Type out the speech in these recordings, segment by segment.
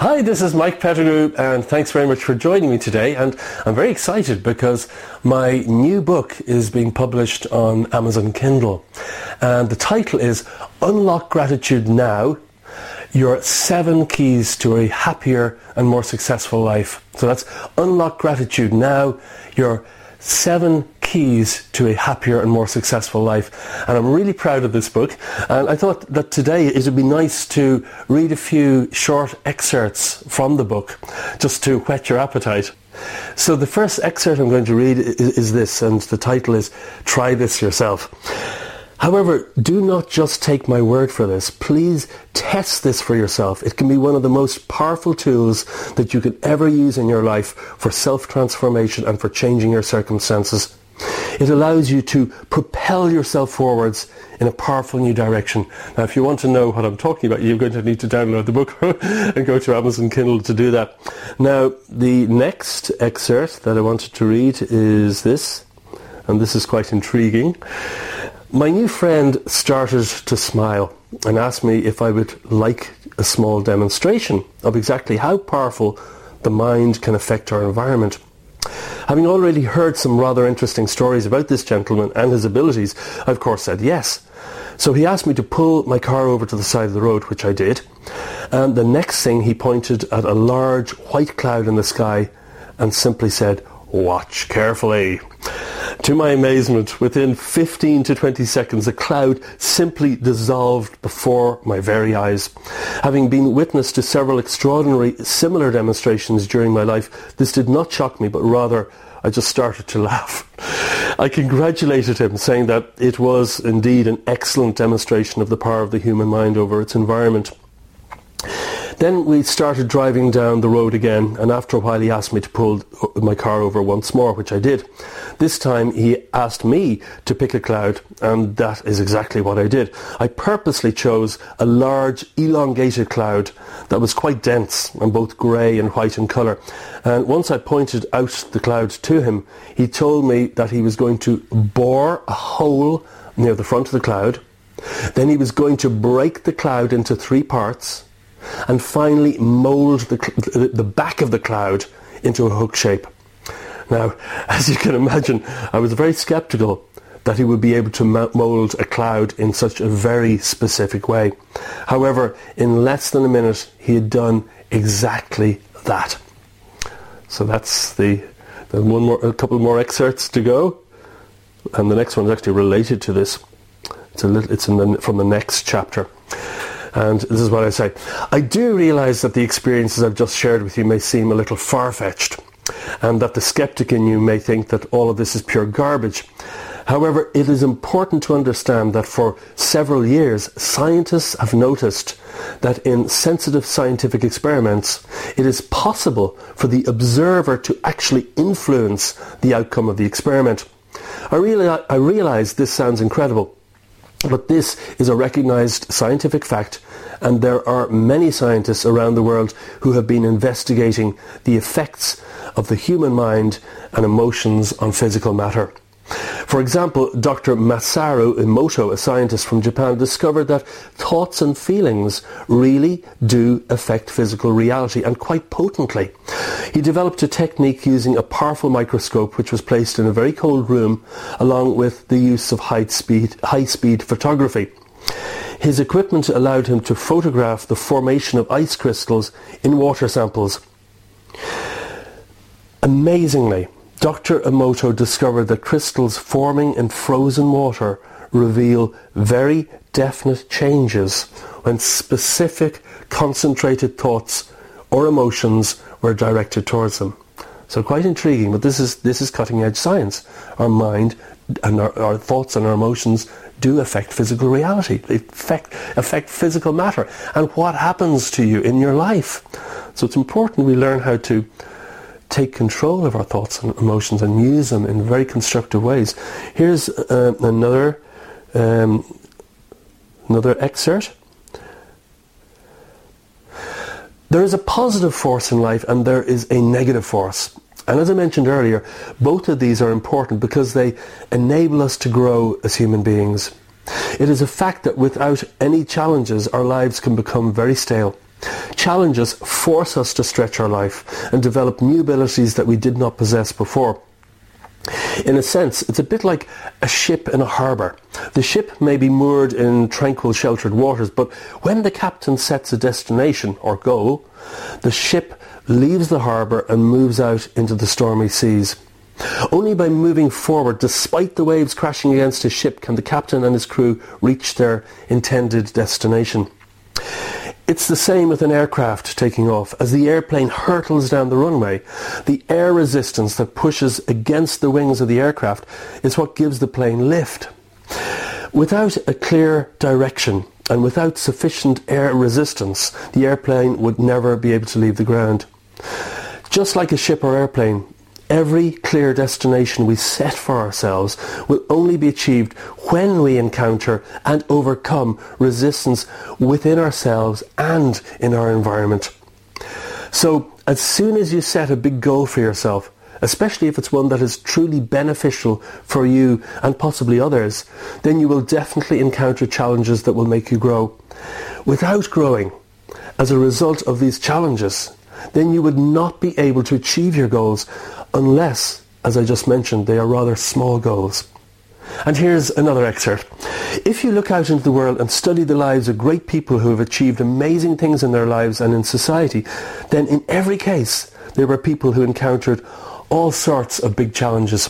Hi, this is Mike Pettigrew and thanks very much for joining me today and I'm very excited because my new book is being published on Amazon Kindle and the title is Unlock Gratitude Now, Your Seven Keys to a Happier and More Successful Life. So that's Unlock Gratitude Now, Your Seven keys to a happier and more successful life. And I'm really proud of this book. And I thought that today it would be nice to read a few short excerpts from the book just to whet your appetite. So the first excerpt I'm going to read is, is this, and the title is Try This Yourself. However, do not just take my word for this. Please test this for yourself. It can be one of the most powerful tools that you could ever use in your life for self-transformation and for changing your circumstances. It allows you to propel yourself forwards in a powerful new direction. Now, if you want to know what I'm talking about, you're going to need to download the book and go to Amazon Kindle to do that. Now, the next excerpt that I wanted to read is this, and this is quite intriguing. My new friend started to smile and asked me if I would like a small demonstration of exactly how powerful the mind can affect our environment. Having already heard some rather interesting stories about this gentleman and his abilities, I of course said yes. So he asked me to pull my car over to the side of the road, which I did. And the next thing he pointed at a large white cloud in the sky and simply said, watch carefully. To my amazement, within 15 to 20 seconds, the cloud simply dissolved before my very eyes. Having been witness to several extraordinary similar demonstrations during my life, this did not shock me, but rather I just started to laugh. I congratulated him, saying that it was indeed an excellent demonstration of the power of the human mind over its environment. Then we started driving down the road again, and after a while he asked me to pull uh, my car over once more, which I did. This time he asked me to pick a cloud, and that is exactly what I did. I purposely chose a large, elongated cloud that was quite dense and both grey and white in colour. And once I pointed out the cloud to him, he told me that he was going to bore a hole near the front of the cloud. Then he was going to break the cloud into three parts and finally mould the, the back of the cloud into a hook shape. Now, as you can imagine, I was very skeptical that he would be able to mould a cloud in such a very specific way. However, in less than a minute, he had done exactly that. So that's the, the one more, a couple more excerpts to go, and the next one is actually related to this. It's a little, it's the, from the next chapter. And this is what I say. I do realize that the experiences I've just shared with you may seem a little far-fetched and that the skeptic in you may think that all of this is pure garbage. However, it is important to understand that for several years, scientists have noticed that in sensitive scientific experiments, it is possible for the observer to actually influence the outcome of the experiment. I, I realize this sounds incredible, but this is a recognized scientific fact and there are many scientists around the world who have been investigating the effects of the human mind and emotions on physical matter. For example, Dr. Masaru Emoto, a scientist from Japan, discovered that thoughts and feelings really do affect physical reality and quite potently. He developed a technique using a powerful microscope which was placed in a very cold room along with the use of high-speed, high-speed photography. His equipment allowed him to photograph the formation of ice crystals in water samples. Amazingly, Dr. Emoto discovered that crystals forming in frozen water reveal very definite changes when specific concentrated thoughts or emotions were directed towards them. So quite intriguing, but this is, this is cutting edge science. Our mind and our, our thoughts and our emotions do affect physical reality. They affect, affect physical matter and what happens to you in your life. So it's important we learn how to take control of our thoughts and emotions and use them in very constructive ways. Here's uh, another um, another excerpt. There is a positive force in life and there is a negative force. And as I mentioned earlier, both of these are important because they enable us to grow as human beings. It is a fact that without any challenges, our lives can become very stale. Challenges force us to stretch our life and develop new abilities that we did not possess before. In a sense, it's a bit like a ship in a harbour. The ship may be moored in tranquil sheltered waters, but when the captain sets a destination or goal, the ship leaves the harbour and moves out into the stormy seas. Only by moving forward, despite the waves crashing against his ship, can the captain and his crew reach their intended destination. It's the same with an aircraft taking off. As the airplane hurtles down the runway, the air resistance that pushes against the wings of the aircraft is what gives the plane lift. Without a clear direction and without sufficient air resistance, the airplane would never be able to leave the ground. Just like a ship or airplane, Every clear destination we set for ourselves will only be achieved when we encounter and overcome resistance within ourselves and in our environment. So as soon as you set a big goal for yourself, especially if it's one that is truly beneficial for you and possibly others, then you will definitely encounter challenges that will make you grow. Without growing, as a result of these challenges, then you would not be able to achieve your goals unless, as I just mentioned, they are rather small goals. And here's another excerpt. If you look out into the world and study the lives of great people who have achieved amazing things in their lives and in society, then in every case there were people who encountered all sorts of big challenges.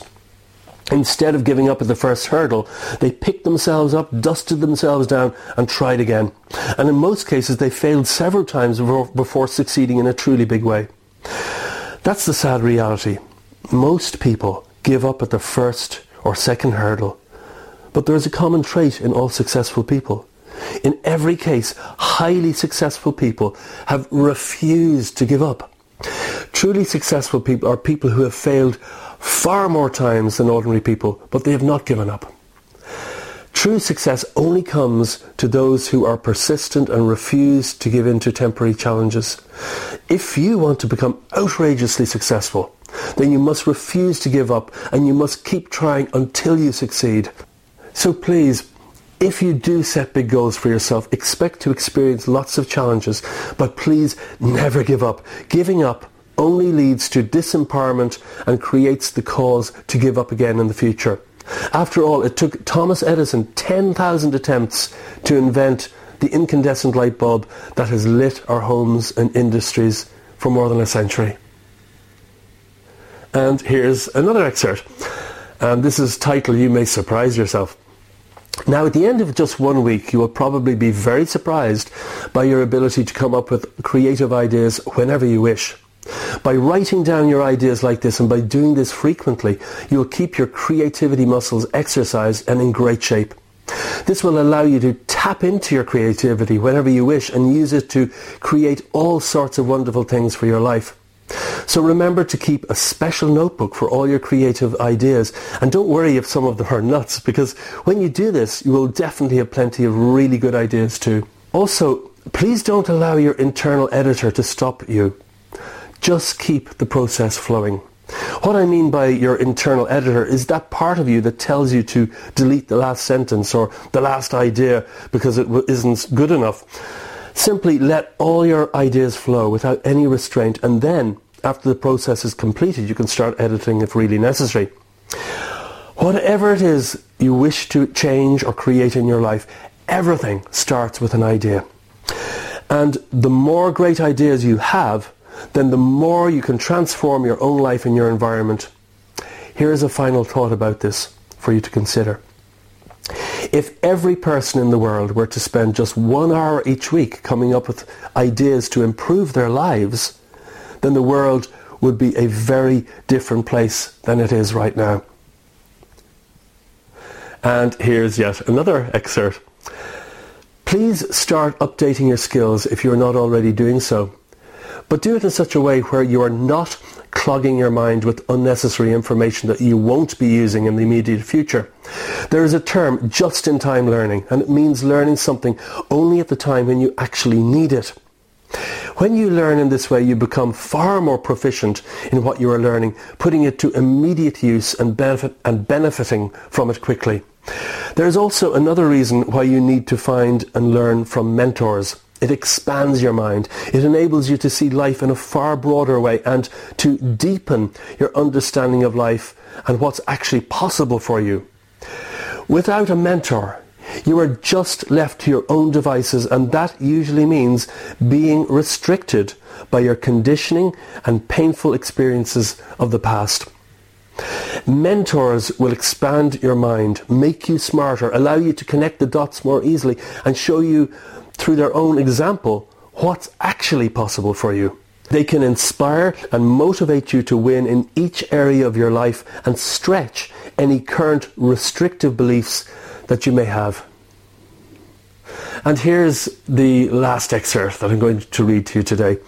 Instead of giving up at the first hurdle, they picked themselves up, dusted themselves down and tried again. And in most cases they failed several times before succeeding in a truly big way. That's the sad reality. Most people give up at the first or second hurdle. But there is a common trait in all successful people. In every case, highly successful people have refused to give up. Truly successful people are people who have failed far more times than ordinary people, but they have not given up. True success only comes to those who are persistent and refuse to give in to temporary challenges. If you want to become outrageously successful, then you must refuse to give up and you must keep trying until you succeed. So please, if you do set big goals for yourself, expect to experience lots of challenges, but please never give up. Giving up only leads to disempowerment and creates the cause to give up again in the future. After all, it took Thomas Edison 10,000 attempts to invent the incandescent light bulb that has lit our homes and industries for more than a century. And here's another excerpt. And this is titled You May Surprise Yourself. Now, at the end of just one week, you will probably be very surprised by your ability to come up with creative ideas whenever you wish. By writing down your ideas like this and by doing this frequently, you'll keep your creativity muscles exercised and in great shape. This will allow you to tap into your creativity whenever you wish and use it to create all sorts of wonderful things for your life. So remember to keep a special notebook for all your creative ideas and don't worry if some of them are nuts because when you do this you will definitely have plenty of really good ideas too. Also, please don't allow your internal editor to stop you. Just keep the process flowing. What I mean by your internal editor is that part of you that tells you to delete the last sentence or the last idea because it isn't good enough. Simply let all your ideas flow without any restraint and then, after the process is completed, you can start editing if really necessary. Whatever it is you wish to change or create in your life, everything starts with an idea. And the more great ideas you have, then the more you can transform your own life and your environment. Here is a final thought about this for you to consider. If every person in the world were to spend just one hour each week coming up with ideas to improve their lives, then the world would be a very different place than it is right now. And here's yet another excerpt. Please start updating your skills if you're not already doing so. But do it in such a way where you are not clogging your mind with unnecessary information that you won't be using in the immediate future. There is a term, just-in-time learning, and it means learning something only at the time when you actually need it. When you learn in this way, you become far more proficient in what you are learning, putting it to immediate use and, benefit, and benefiting from it quickly. There is also another reason why you need to find and learn from mentors. It expands your mind. It enables you to see life in a far broader way and to deepen your understanding of life and what's actually possible for you. Without a mentor, you are just left to your own devices and that usually means being restricted by your conditioning and painful experiences of the past. Mentors will expand your mind, make you smarter, allow you to connect the dots more easily and show you through their own example what's actually possible for you. They can inspire and motivate you to win in each area of your life and stretch any current restrictive beliefs that you may have. And here's the last excerpt that I'm going to read to you today.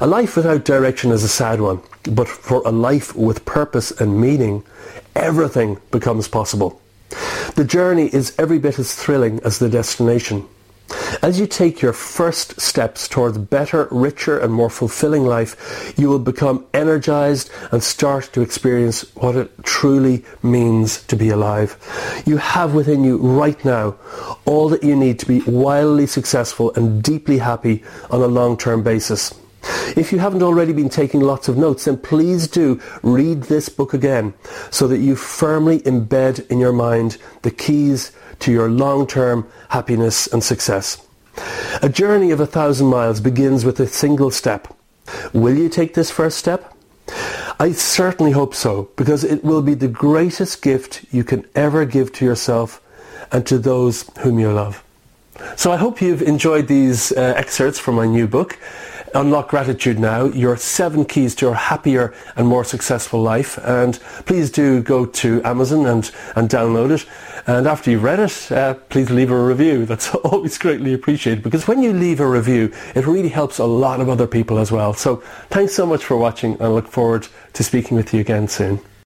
A life without direction is a sad one, but for a life with purpose and meaning, everything becomes possible. The journey is every bit as thrilling as the destination. As you take your first steps towards better, richer and more fulfilling life, you will become energized and start to experience what it truly means to be alive. You have within you right now all that you need to be wildly successful and deeply happy on a long-term basis. If you haven't already been taking lots of notes, then please do read this book again so that you firmly embed in your mind the keys to your long-term happiness and success. A journey of a thousand miles begins with a single step. Will you take this first step? I certainly hope so, because it will be the greatest gift you can ever give to yourself and to those whom you love. So I hope you've enjoyed these uh, excerpts from my new book. Unlock Gratitude Now, your seven keys to a happier and more successful life. And please do go to Amazon and, and download it. And after you've read it, uh, please leave a review. That's always greatly appreciated because when you leave a review, it really helps a lot of other people as well. So thanks so much for watching and I look forward to speaking with you again soon.